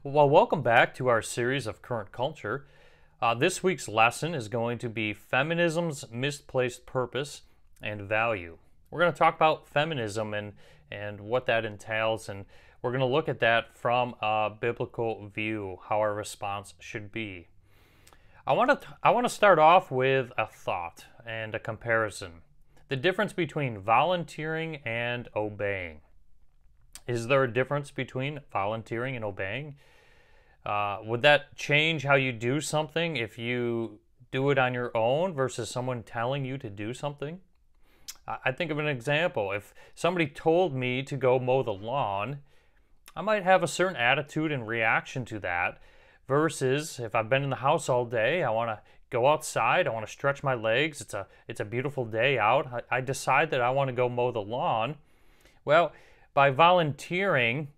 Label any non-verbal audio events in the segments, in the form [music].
Well, welcome back to our series of current culture. Uh, this week's lesson is going to be feminism's misplaced purpose and value. We're going to talk about feminism and, and what that entails, and we're going to look at that from a biblical view, how our response should be. I want to I want to start off with a thought and a comparison. The difference between volunteering and obeying. Is there a difference between volunteering and obeying? Uh, would that change how you do something if you do it on your own versus someone telling you to do something? I think of an example. If somebody told me to go mow the lawn, I might have a certain attitude and reaction to that versus if I've been in the house all day, I want to go outside, I want to stretch my legs. It's a it's a beautiful day out. I, I decide that I want to go mow the lawn. Well, by volunteering,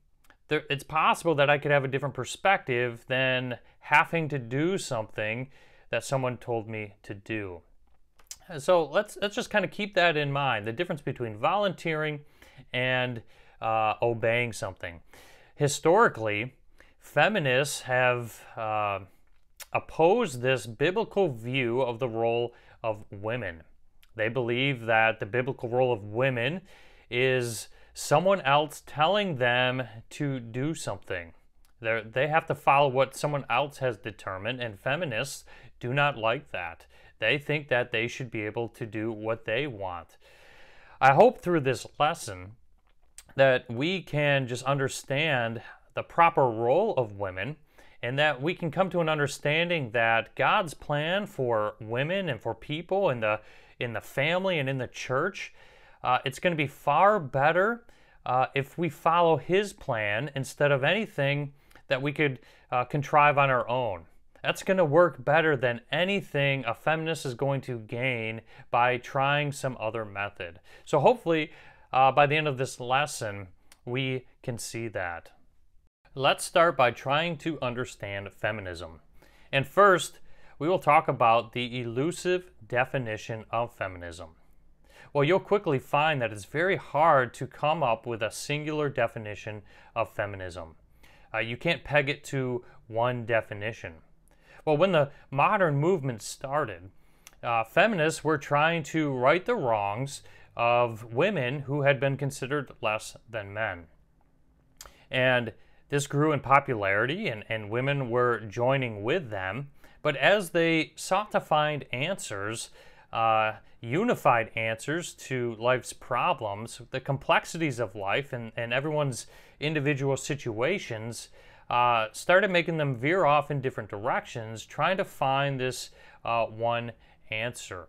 there, it's possible that I could have a different perspective than having to do something that someone told me to do. So let's let's just kind of keep that in mind. The difference between volunteering and uh, obeying something. Historically, feminists have uh, opposed this biblical view of the role of women. They believe that the biblical role of women is someone else telling them to do something. They're, they have to follow what someone else has determined, and feminists do not like that. They think that they should be able to do what they want. I hope through this lesson that we can just understand the proper role of women and that we can come to an understanding that God's plan for women and for people in the in the family and in the church uh, it's going to be far better uh, if we follow His plan instead of anything that we could uh, contrive on our own. That's going to work better than anything a feminist is going to gain by trying some other method. So, hopefully, uh, by the end of this lesson, we can see that. Let's start by trying to understand feminism. And first, we will talk about the elusive definition of feminism. Well, you'll quickly find that it's very hard to come up with a singular definition of feminism. Uh, you can't peg it to one definition. Well, when the modern movement started, uh, feminists were trying to right the wrongs of women who had been considered less than men. And this grew in popularity, and, and women were joining with them. But as they sought to find answers, uh, unified answers to life's problems, the complexities of life, and, and everyone's individual situations uh, started making them veer off in different directions, trying to find this uh, one answer.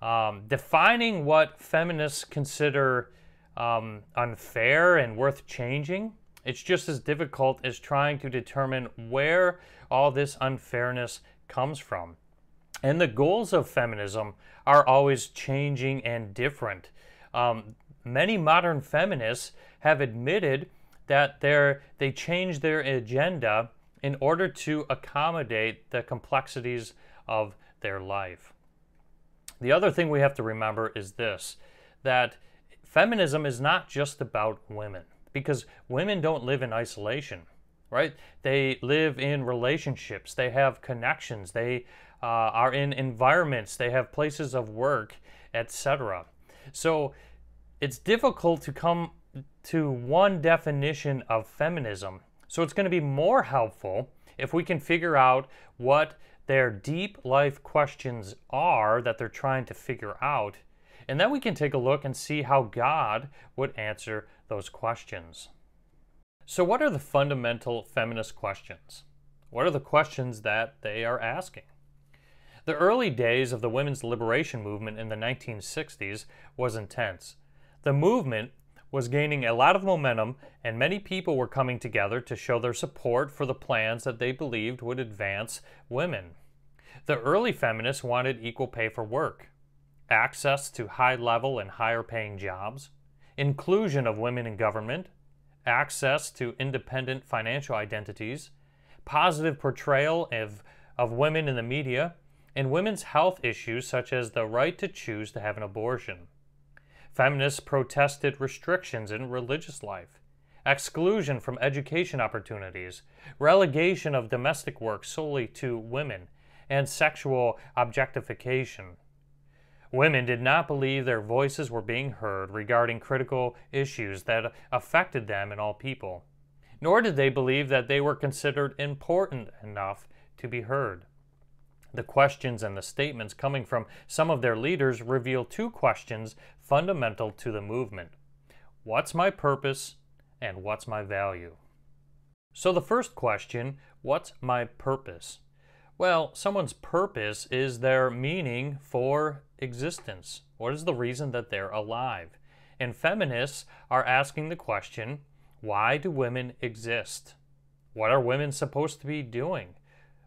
Um, defining what feminists consider um, unfair and worth changing, it's just as difficult as trying to determine where all this unfairness comes from. And the goals of feminism are always changing and different. Um, many modern feminists have admitted that they change their agenda in order to accommodate the complexities of their life. The other thing we have to remember is this that feminism is not just about women, because women don't live in isolation, right? They live in relationships, they have connections, they uh, are in environments, they have places of work, etc. So it's difficult to come to one definition of feminism. So it's going to be more helpful if we can figure out what their deep life questions are that they're trying to figure out. And then we can take a look and see how God would answer those questions. So, what are the fundamental feminist questions? What are the questions that they are asking? The early days of the women's liberation movement in the 1960s was intense. The movement was gaining a lot of momentum, and many people were coming together to show their support for the plans that they believed would advance women. The early feminists wanted equal pay for work, access to high level and higher paying jobs, inclusion of women in government, access to independent financial identities, positive portrayal of, of women in the media, and women's health issues such as the right to choose to have an abortion. Feminists protested restrictions in religious life, exclusion from education opportunities, relegation of domestic work solely to women, and sexual objectification. Women did not believe their voices were being heard regarding critical issues that affected them and all people, nor did they believe that they were considered important enough to be heard. The questions and the statements coming from some of their leaders reveal two questions fundamental to the movement What's my purpose and what's my value? So, the first question what's my purpose? Well, someone's purpose is their meaning for existence. What is the reason that they're alive? And feminists are asking the question why do women exist? What are women supposed to be doing?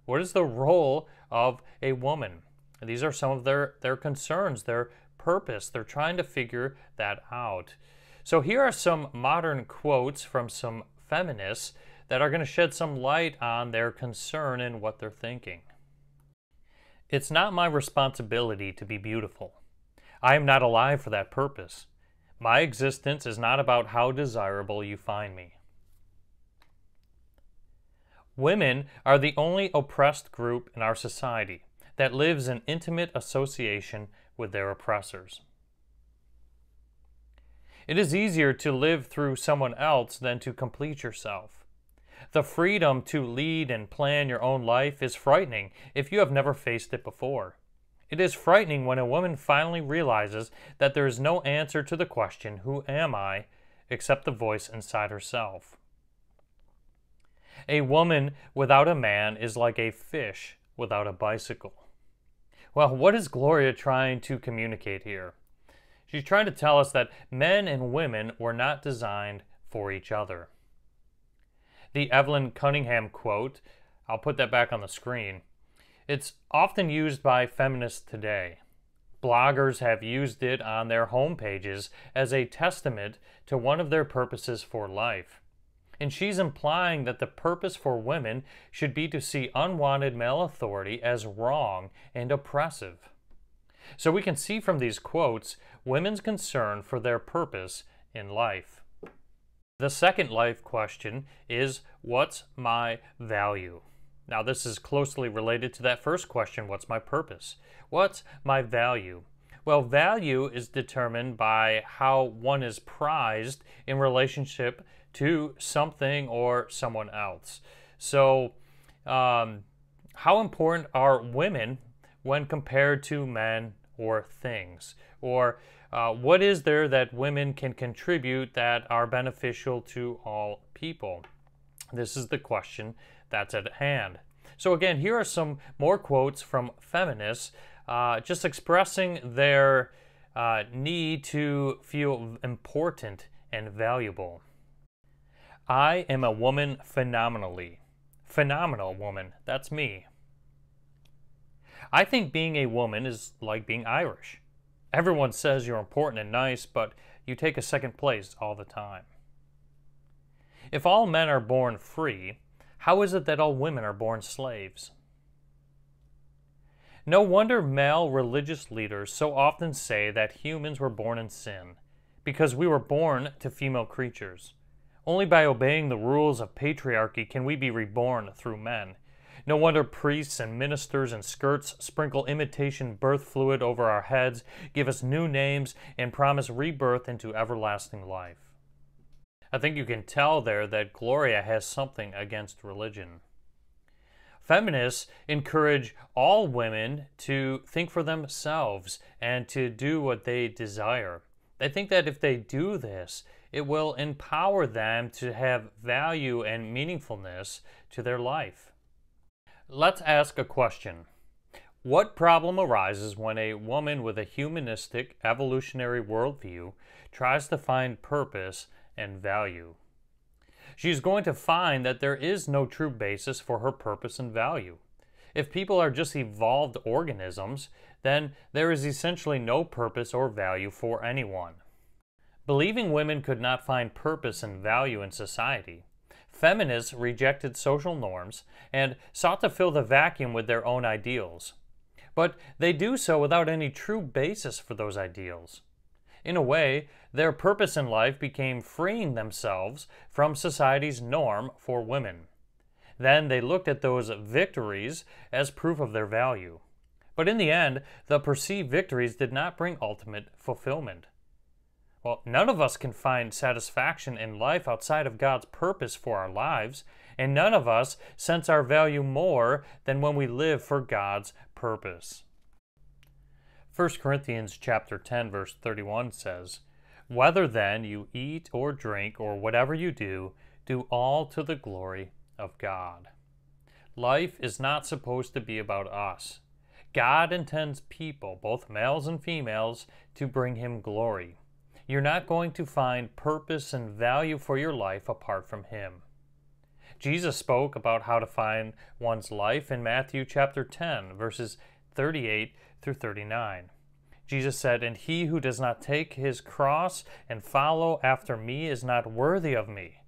What is the role of a woman? These are some of their, their concerns, their purpose. They're trying to figure that out. So here are some modern quotes from some feminists that are going to shed some light on their concern and what they're thinking. It's not my responsibility to be beautiful. I am not alive for that purpose. My existence is not about how desirable you find me. Women are the only oppressed group in our society that lives in intimate association with their oppressors. It is easier to live through someone else than to complete yourself. The freedom to lead and plan your own life is frightening if you have never faced it before. It is frightening when a woman finally realizes that there is no answer to the question, Who am I? except the voice inside herself. A woman without a man is like a fish without a bicycle. Well, what is Gloria trying to communicate here? She's trying to tell us that men and women were not designed for each other. The Evelyn Cunningham quote, I'll put that back on the screen. It's often used by feminists today. Bloggers have used it on their homepages as a testament to one of their purposes for life and she's implying that the purpose for women should be to see unwanted male authority as wrong and oppressive. So we can see from these quotes women's concern for their purpose in life. The second life question is What's my value? Now, this is closely related to that first question What's my purpose? What's my value? Well, value is determined by how one is prized in relationship to something or someone else. So, um, how important are women when compared to men or things? Or uh, what is there that women can contribute that are beneficial to all people? This is the question that's at hand. So, again, here are some more quotes from feminists uh, just expressing their uh, need to feel important and valuable. I am a woman phenomenally. Phenomenal woman. That's me. I think being a woman is like being Irish. Everyone says you're important and nice, but you take a second place all the time. If all men are born free, how is it that all women are born slaves? No wonder male religious leaders so often say that humans were born in sin, because we were born to female creatures. Only by obeying the rules of patriarchy can we be reborn through men. No wonder priests and ministers in skirts sprinkle imitation birth fluid over our heads, give us new names, and promise rebirth into everlasting life. I think you can tell there that Gloria has something against religion. Feminists encourage all women to think for themselves and to do what they desire. They think that if they do this, it will empower them to have value and meaningfulness to their life. Let's ask a question. What problem arises when a woman with a humanistic evolutionary worldview tries to find purpose and value? She's going to find that there is no true basis for her purpose and value. If people are just evolved organisms, then there is essentially no purpose or value for anyone. Believing women could not find purpose and value in society, feminists rejected social norms and sought to fill the vacuum with their own ideals. But they do so without any true basis for those ideals. In a way, their purpose in life became freeing themselves from society's norm for women. Then they looked at those victories as proof of their value. But in the end, the perceived victories did not bring ultimate fulfillment. Well, none of us can find satisfaction in life outside of God's purpose for our lives, and none of us sense our value more than when we live for God's purpose. 1 Corinthians chapter 10 verse 31 says, "Whether then you eat or drink or whatever you do, do all to the glory of God." Life is not supposed to be about us. God intends people, both males and females, to bring him glory. You're not going to find purpose and value for your life apart from Him. Jesus spoke about how to find one's life in Matthew chapter 10, verses 38 through 39. Jesus said, And he who does not take his cross and follow after me is not worthy of me.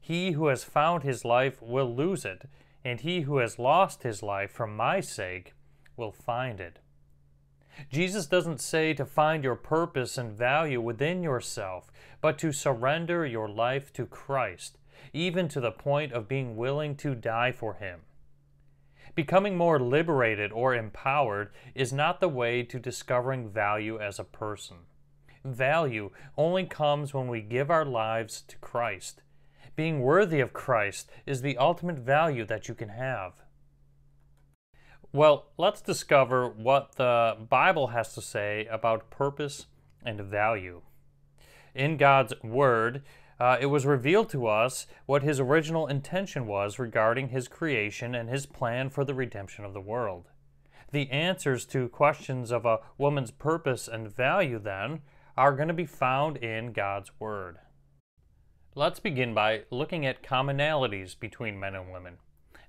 He who has found his life will lose it, and he who has lost his life for my sake will find it. Jesus doesn't say to find your purpose and value within yourself, but to surrender your life to Christ, even to the point of being willing to die for Him. Becoming more liberated or empowered is not the way to discovering value as a person. Value only comes when we give our lives to Christ. Being worthy of Christ is the ultimate value that you can have. Well, let's discover what the Bible has to say about purpose and value. In God's Word, uh, it was revealed to us what His original intention was regarding His creation and His plan for the redemption of the world. The answers to questions of a woman's purpose and value, then, are going to be found in God's Word. Let's begin by looking at commonalities between men and women.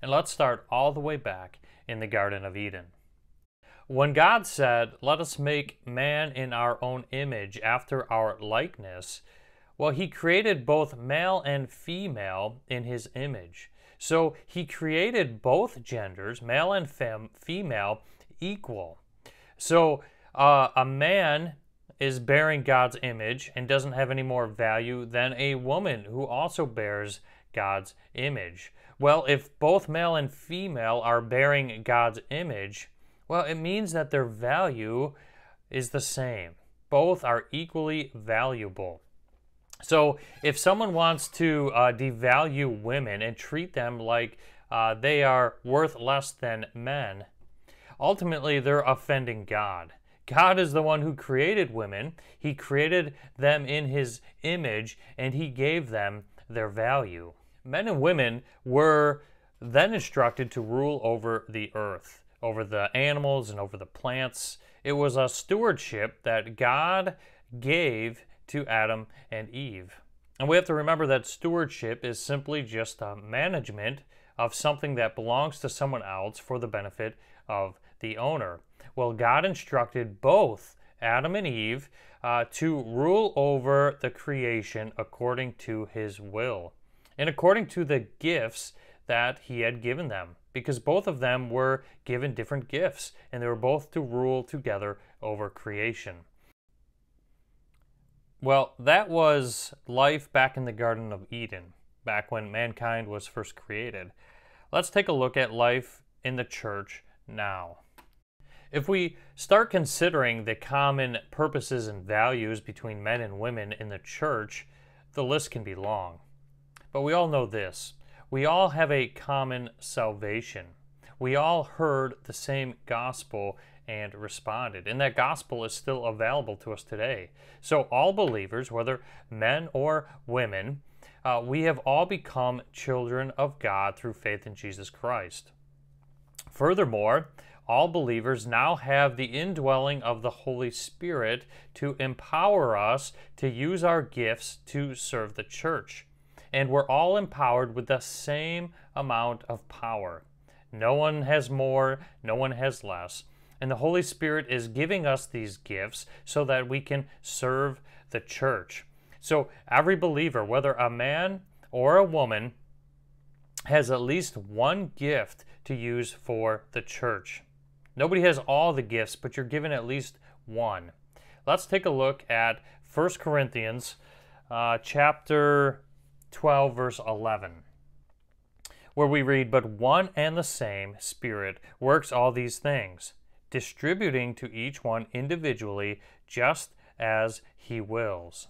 And let's start all the way back in the Garden of Eden. When God said, Let us make man in our own image, after our likeness, well, he created both male and female in his image. So he created both genders, male and fem- female, equal. So uh, a man is bearing God's image and doesn't have any more value than a woman who also bears God's image. Well, if both male and female are bearing God's image, well, it means that their value is the same. Both are equally valuable. So, if someone wants to uh, devalue women and treat them like uh, they are worth less than men, ultimately they're offending God. God is the one who created women. He created them in His image and He gave them their value men and women were then instructed to rule over the earth, over the animals and over the plants. It was a stewardship that God gave to Adam and Eve. And we have to remember that stewardship is simply just a management of something that belongs to someone else for the benefit of the owner. Well, God instructed both Adam and Eve uh, to rule over the creation according to his will and according to the gifts that he had given them, because both of them were given different gifts, and they were both to rule together over creation. Well, that was life back in the Garden of Eden, back when mankind was first created. Let's take a look at life in the church now. If we start considering the common purposes and values between men and women in the church, the list can be long. But we all know this we all have a common salvation. We all heard the same gospel and responded. And that gospel is still available to us today. So, all believers, whether men or women, uh, we have all become children of God through faith in Jesus Christ. Furthermore, all believers now have the indwelling of the Holy Spirit to empower us to use our gifts to serve the church and we're all empowered with the same amount of power. No one has more, no one has less. And the Holy Spirit is giving us these gifts so that we can serve the church. So every believer, whether a man or a woman, has at least one gift to use for the church. Nobody has all the gifts, but you're given at least one. Let's take a look at 1 Corinthians uh, chapter 12, verse 11, where we read, But one and the same Spirit works all these things, distributing to each one individually just as He wills.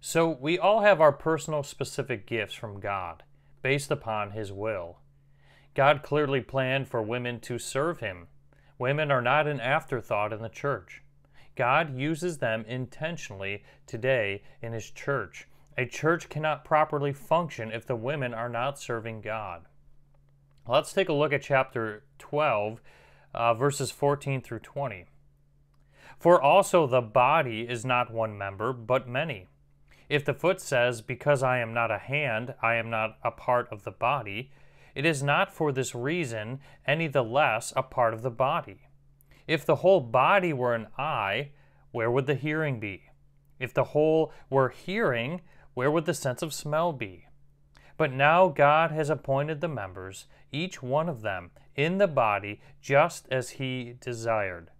So we all have our personal specific gifts from God, based upon His will. God clearly planned for women to serve Him. Women are not an afterthought in the church. God uses them intentionally today in His church. A church cannot properly function if the women are not serving God. Let's take a look at chapter 12, uh, verses 14 through 20. For also the body is not one member, but many. If the foot says, Because I am not a hand, I am not a part of the body, it is not for this reason any the less a part of the body. If the whole body were an eye, where would the hearing be? If the whole were hearing, where would the sense of smell be? But now God has appointed the members, each one of them, in the body just as He desired.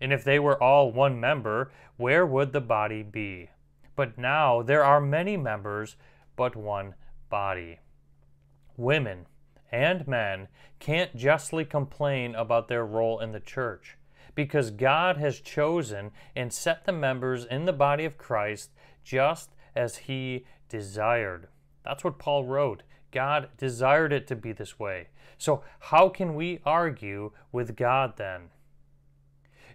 And if they were all one member, where would the body be? But now there are many members, but one body. Women, and men can't justly complain about their role in the church because God has chosen and set the members in the body of Christ just as He desired. That's what Paul wrote. God desired it to be this way. So, how can we argue with God then?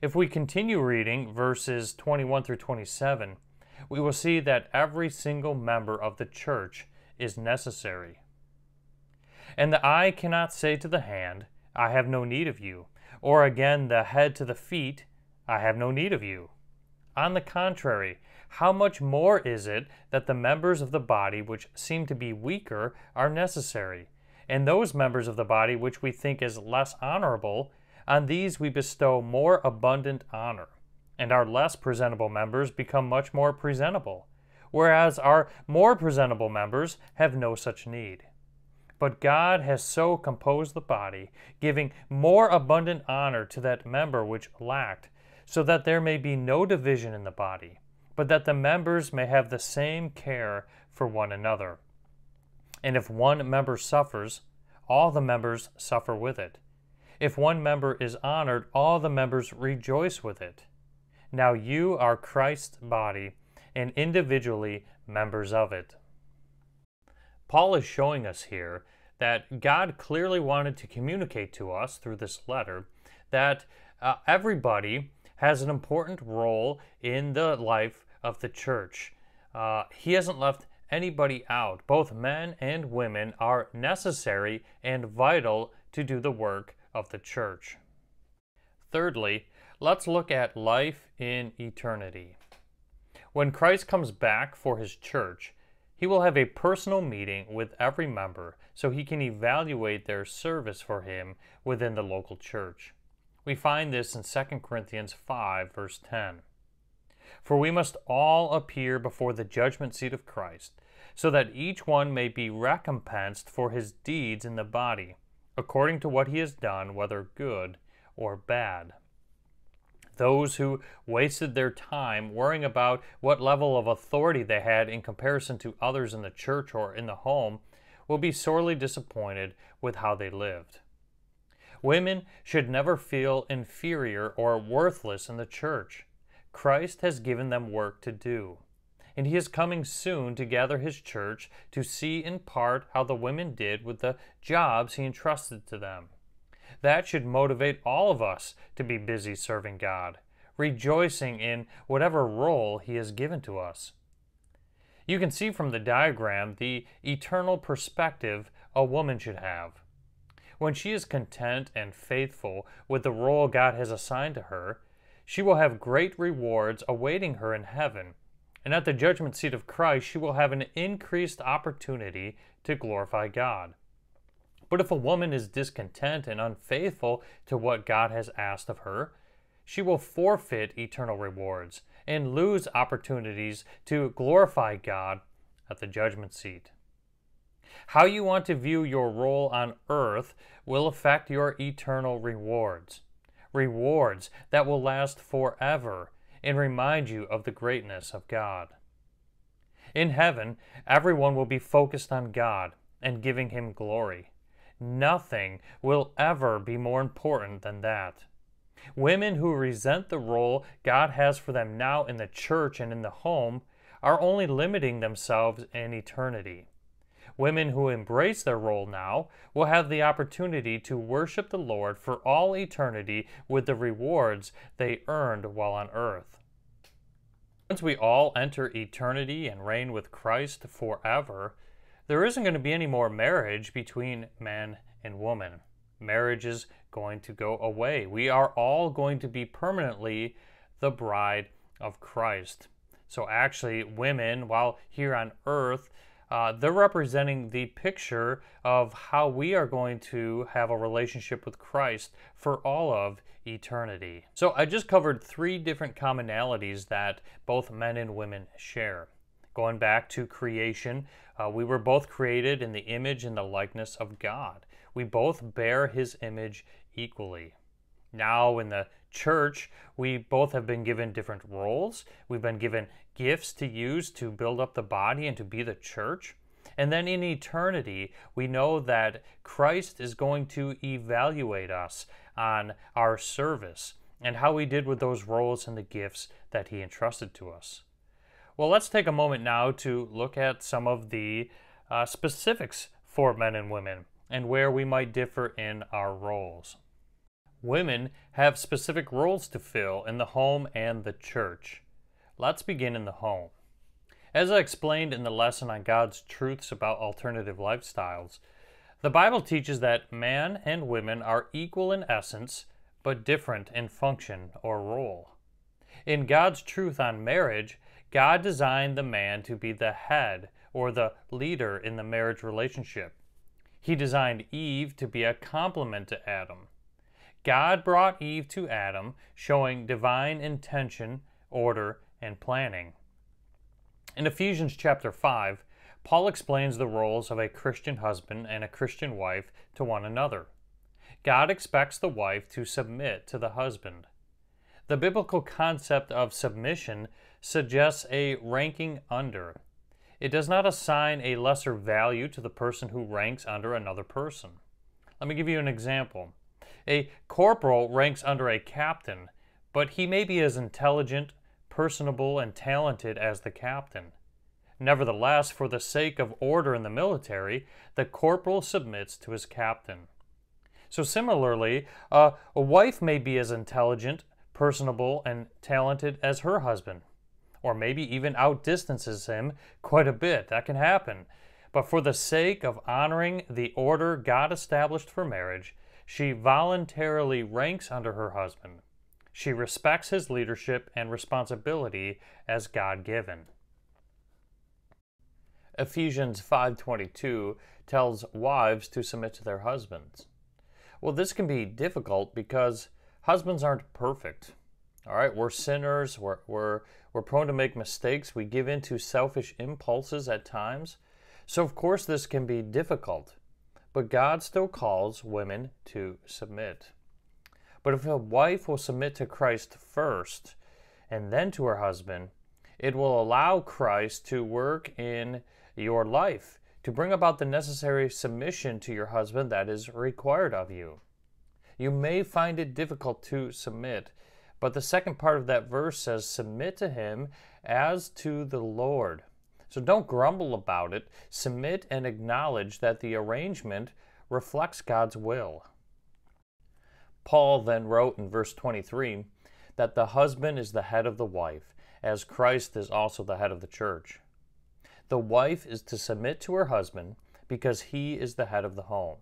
If we continue reading verses 21 through 27, we will see that every single member of the church is necessary. And the eye cannot say to the hand, I have no need of you, or again the head to the feet, I have no need of you. On the contrary, how much more is it that the members of the body which seem to be weaker are necessary, and those members of the body which we think is less honorable, on these we bestow more abundant honor, and our less presentable members become much more presentable, whereas our more presentable members have no such need. But God has so composed the body, giving more abundant honor to that member which lacked, so that there may be no division in the body, but that the members may have the same care for one another. And if one member suffers, all the members suffer with it. If one member is honored, all the members rejoice with it. Now you are Christ's body, and individually members of it. Paul is showing us here that God clearly wanted to communicate to us through this letter that uh, everybody has an important role in the life of the church. Uh, he hasn't left anybody out. Both men and women are necessary and vital to do the work of the church. Thirdly, let's look at life in eternity. When Christ comes back for his church, he will have a personal meeting with every member so he can evaluate their service for him within the local church. We find this in 2 Corinthians 5, verse 10. For we must all appear before the judgment seat of Christ, so that each one may be recompensed for his deeds in the body, according to what he has done, whether good or bad. Those who wasted their time worrying about what level of authority they had in comparison to others in the church or in the home will be sorely disappointed with how they lived. Women should never feel inferior or worthless in the church. Christ has given them work to do, and He is coming soon to gather His church to see in part how the women did with the jobs He entrusted to them. That should motivate all of us to be busy serving God, rejoicing in whatever role He has given to us. You can see from the diagram the eternal perspective a woman should have. When she is content and faithful with the role God has assigned to her, she will have great rewards awaiting her in heaven, and at the judgment seat of Christ, she will have an increased opportunity to glorify God. But if a woman is discontent and unfaithful to what God has asked of her, she will forfeit eternal rewards and lose opportunities to glorify God at the judgment seat. How you want to view your role on earth will affect your eternal rewards. Rewards that will last forever and remind you of the greatness of God. In heaven, everyone will be focused on God and giving Him glory. Nothing will ever be more important than that. Women who resent the role God has for them now in the church and in the home are only limiting themselves in eternity. Women who embrace their role now will have the opportunity to worship the Lord for all eternity with the rewards they earned while on earth. Once we all enter eternity and reign with Christ forever, there isn't going to be any more marriage between man and woman. Marriage is going to go away. We are all going to be permanently the bride of Christ. So, actually, women, while here on earth, uh, they're representing the picture of how we are going to have a relationship with Christ for all of eternity. So I just covered three different commonalities that both men and women share. Going back to creation, uh, we were both created in the image and the likeness of God. We both bear his image equally. Now, in the church, we both have been given different roles. We've been given gifts to use to build up the body and to be the church. And then in eternity, we know that Christ is going to evaluate us on our service and how we did with those roles and the gifts that He entrusted to us. Well, let's take a moment now to look at some of the uh, specifics for men and women and where we might differ in our roles. Women have specific roles to fill in the home and the church. Let's begin in the home. As I explained in the lesson on God's truths about alternative lifestyles, the Bible teaches that man and women are equal in essence, but different in function or role. In God's truth on marriage, God designed the man to be the head or the leader in the marriage relationship. He designed Eve to be a complement to Adam. God brought Eve to Adam, showing divine intention, order, and planning. In Ephesians chapter 5, Paul explains the roles of a Christian husband and a Christian wife to one another. God expects the wife to submit to the husband. The biblical concept of submission suggests a ranking under. It does not assign a lesser value to the person who ranks under another person. Let me give you an example. A corporal ranks under a captain, but he may be as intelligent, personable, and talented as the captain. Nevertheless, for the sake of order in the military, the corporal submits to his captain. So, similarly, uh, a wife may be as intelligent, personable, and talented as her husband, or maybe even outdistances him quite a bit. That can happen. But for the sake of honoring the order God established for marriage, she voluntarily ranks under her husband. She respects his leadership and responsibility as God given. Ephesians 5:22 tells wives to submit to their husbands. Well, this can be difficult because husbands aren't perfect. All right, we're sinners, we're, we're, we're prone to make mistakes, we give in to selfish impulses at times. So, of course, this can be difficult but God still calls women to submit. But if a wife will submit to Christ first and then to her husband, it will allow Christ to work in your life to bring about the necessary submission to your husband that is required of you. You may find it difficult to submit, but the second part of that verse says, Submit to him as to the Lord. So don't grumble about it. Submit and acknowledge that the arrangement reflects God's will. Paul then wrote in verse 23 that the husband is the head of the wife, as Christ is also the head of the church. The wife is to submit to her husband because he is the head of the home.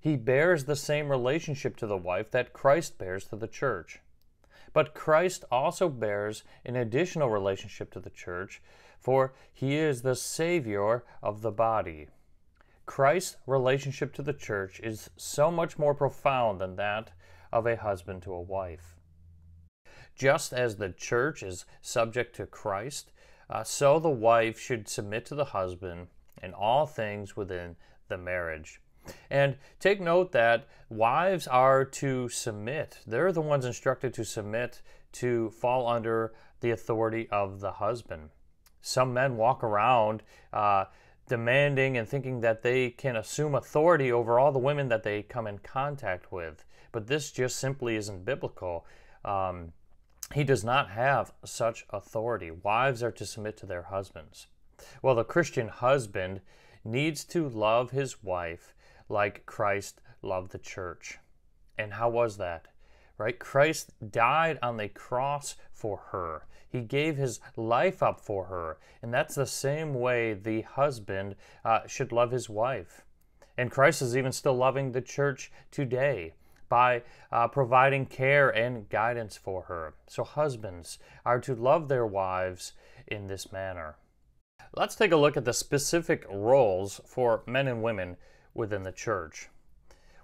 He bears the same relationship to the wife that Christ bears to the church. But Christ also bears an additional relationship to the church for he is the Savior of the body. Christ's relationship to the church is so much more profound than that of a husband to a wife. Just as the church is subject to Christ, uh, so the wife should submit to the husband in all things within the marriage. And take note that wives are to submit. They're the ones instructed to submit to fall under the authority of the husband. Some men walk around uh, demanding and thinking that they can assume authority over all the women that they come in contact with. But this just simply isn't biblical. Um, he does not have such authority. Wives are to submit to their husbands. Well, the Christian husband needs to love his wife like Christ loved the church. And how was that? Right? Christ died on the cross for her. He gave his life up for her. And that's the same way the husband uh, should love his wife. And Christ is even still loving the church today by uh, providing care and guidance for her. So, husbands are to love their wives in this manner. Let's take a look at the specific roles for men and women within the church.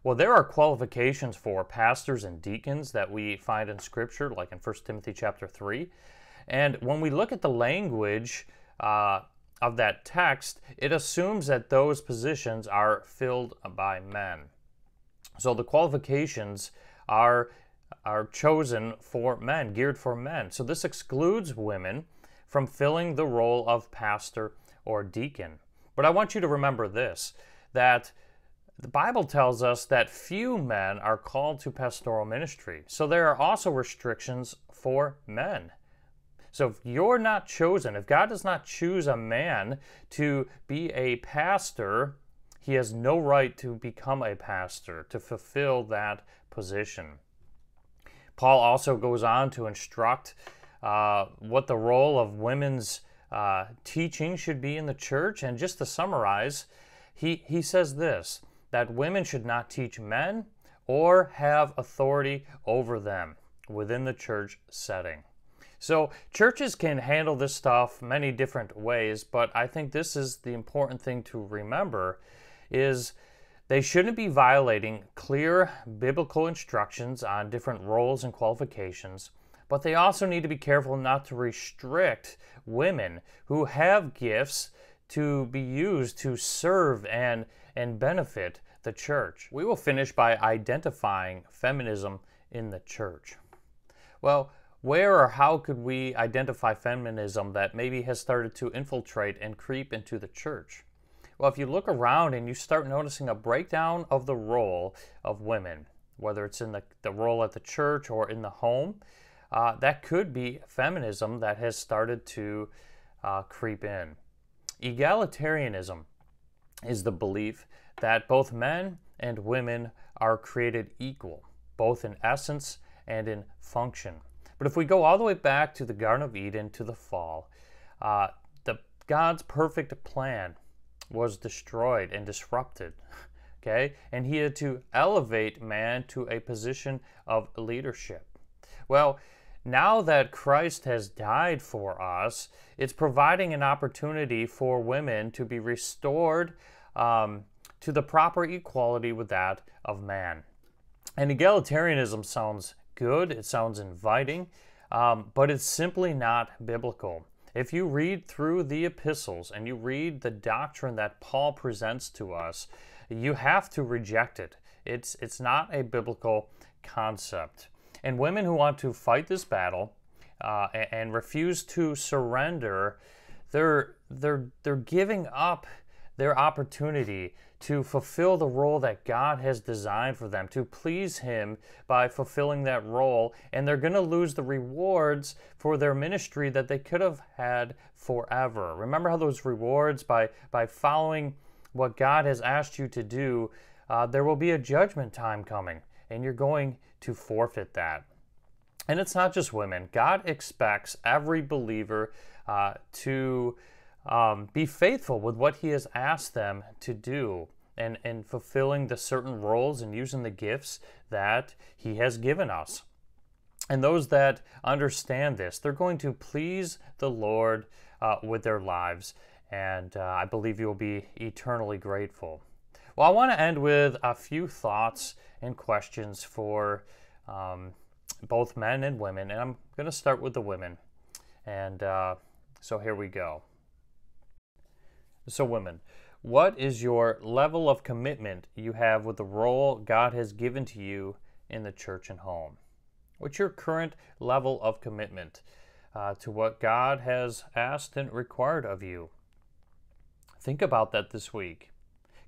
Well, there are qualifications for pastors and deacons that we find in Scripture, like in 1 Timothy chapter 3. And when we look at the language uh, of that text, it assumes that those positions are filled by men. So the qualifications are, are chosen for men, geared for men. So this excludes women from filling the role of pastor or deacon. But I want you to remember this that the Bible tells us that few men are called to pastoral ministry. So there are also restrictions for men. So if you're not chosen, if God does not choose a man to be a pastor, he has no right to become a pastor, to fulfill that position. Paul also goes on to instruct uh, what the role of women's uh, teaching should be in the church. And just to summarize, he, he says this that women should not teach men or have authority over them within the church setting. So churches can handle this stuff many different ways, but I think this is the important thing to remember is they shouldn't be violating clear biblical instructions on different roles and qualifications, but they also need to be careful not to restrict women who have gifts to be used to serve and, and benefit the church. We will finish by identifying feminism in the church. Well, where or how could we identify feminism that maybe has started to infiltrate and creep into the church? Well, if you look around and you start noticing a breakdown of the role of women, whether it's in the, the role at the church or in the home, uh, that could be feminism that has started to uh, creep in. Egalitarianism is the belief that both men and women are created equal, both in essence and in function. But if we go all the way back to the Garden of Eden, to the fall, uh, the God's perfect plan was destroyed and disrupted. [laughs] Okay, and he had to elevate man to a position of leadership. Well, now that Christ has died for us, it's providing an opportunity for women to be restored um, to the proper equality with that of man. And egalitarianism sounds good, it sounds inviting, um, but it's simply not biblical. If you read through the epistles and you read the doctrine that Paul presents to us, you have to reject it. It's, it's not a biblical concept. And women who want to fight this battle uh, and, refuse to surrender, they're, they're, they're giving up their opportunity to fulfill the role that God has designed for them, to please Him by fulfilling that role. And they're going to lose the rewards for their ministry that they could have had forever. Remember how those rewards, by, by following what God has asked you to do, uh, there will be a judgment time coming, and you're going to forfeit that. And it's not just women, God expects every believer uh, to um, be faithful with what He has asked them to do and, and fulfilling the certain roles and using the gifts that He has given us. And those that understand this, they're going to please the Lord uh, with their lives. And uh, I believe you'll be eternally grateful. Well, I want to end with a few thoughts and questions for um, both men and women. And I'm going to start with the women. And uh, so here we go. So, women, what is your level of commitment you have with the role God has given to you in the church and home? What's your current level of commitment uh, to what God has asked and required of you? Think about that this week.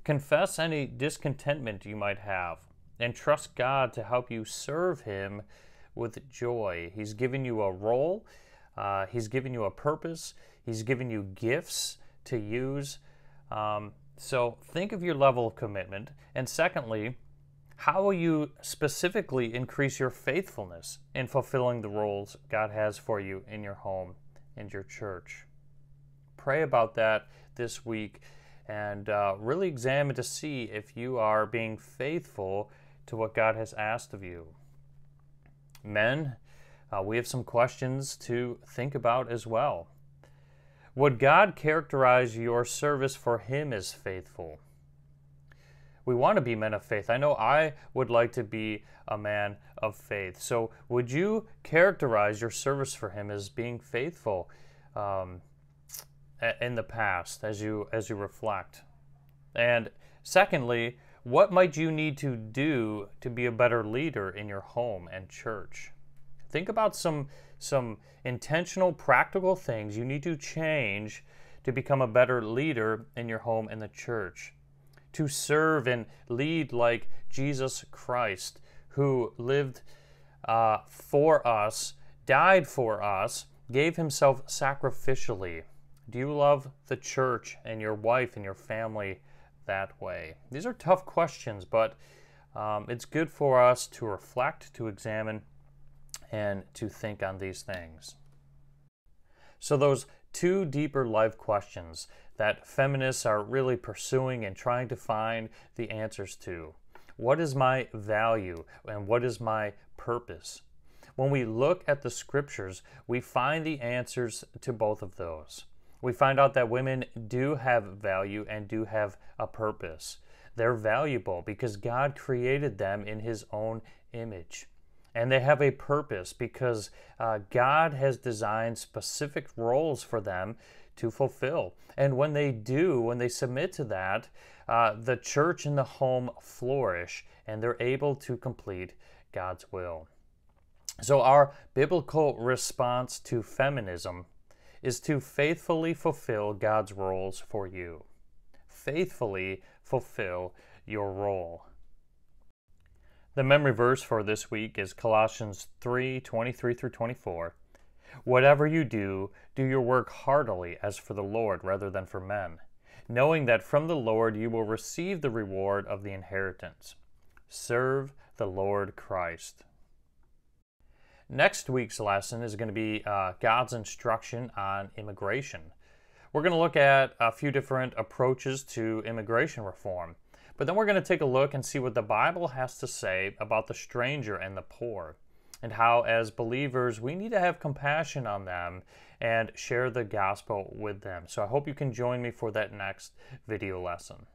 Confess any discontentment you might have and trust God to help you serve Him with joy. He's given you a role, uh, He's given you a purpose, He's given you gifts to use. Um, so think of your level of commitment. And secondly, how will you specifically increase your faithfulness in fulfilling the roles God has for you in your home and your church? Pray about that this week and uh, really examine to see if you are being faithful to what God has asked of you. Men, uh, we have some questions to think about as well. Would God characterize your service for Him as faithful? We want to be men of faith. I know I would like to be a man of faith. So, would you characterize your service for Him as being faithful? Um, in the past as you as you reflect? And secondly, what might you need to do to be a better leader in your home and church? Think about some some intentional practical things you need to change to become a better leader in your home and the church. To serve and lead like Jesus Christ, who lived uh, for us, died for us, gave himself sacrificially do you love the church and your wife and your family that way? These are tough questions, but um, it's good for us to reflect, to examine, and to think on these things. So, those two deeper life questions that feminists are really pursuing and trying to find the answers to. What is my value and what is my purpose? When we look at the scriptures, we find the answers to both of those we find out that women do have value and do have a purpose. They're valuable because God created them in His own image. And they have a purpose because uh, God has designed specific roles for them to fulfill. And when they do, when they submit to that, uh, the church and the home flourish and they're able to complete God's will. So, our biblical response to feminism is to faithfully fulfill God's roles for you. Faithfully fulfill your role. The memory verse for this week is Colossians 3 23 through 24. Whatever you do, do your work heartily as for the Lord rather than for men, knowing that from the Lord you will receive the reward of the inheritance. Serve the Lord Christ. Next week's lesson is going to be uh, God's instruction on immigration. We're going to look at a few different approaches to immigration reform, but then we're going to take a look and see what the Bible has to say about the stranger and the poor, and how, as believers, we need to have compassion on them and share the gospel with them. So I hope you can join me for that next video lesson.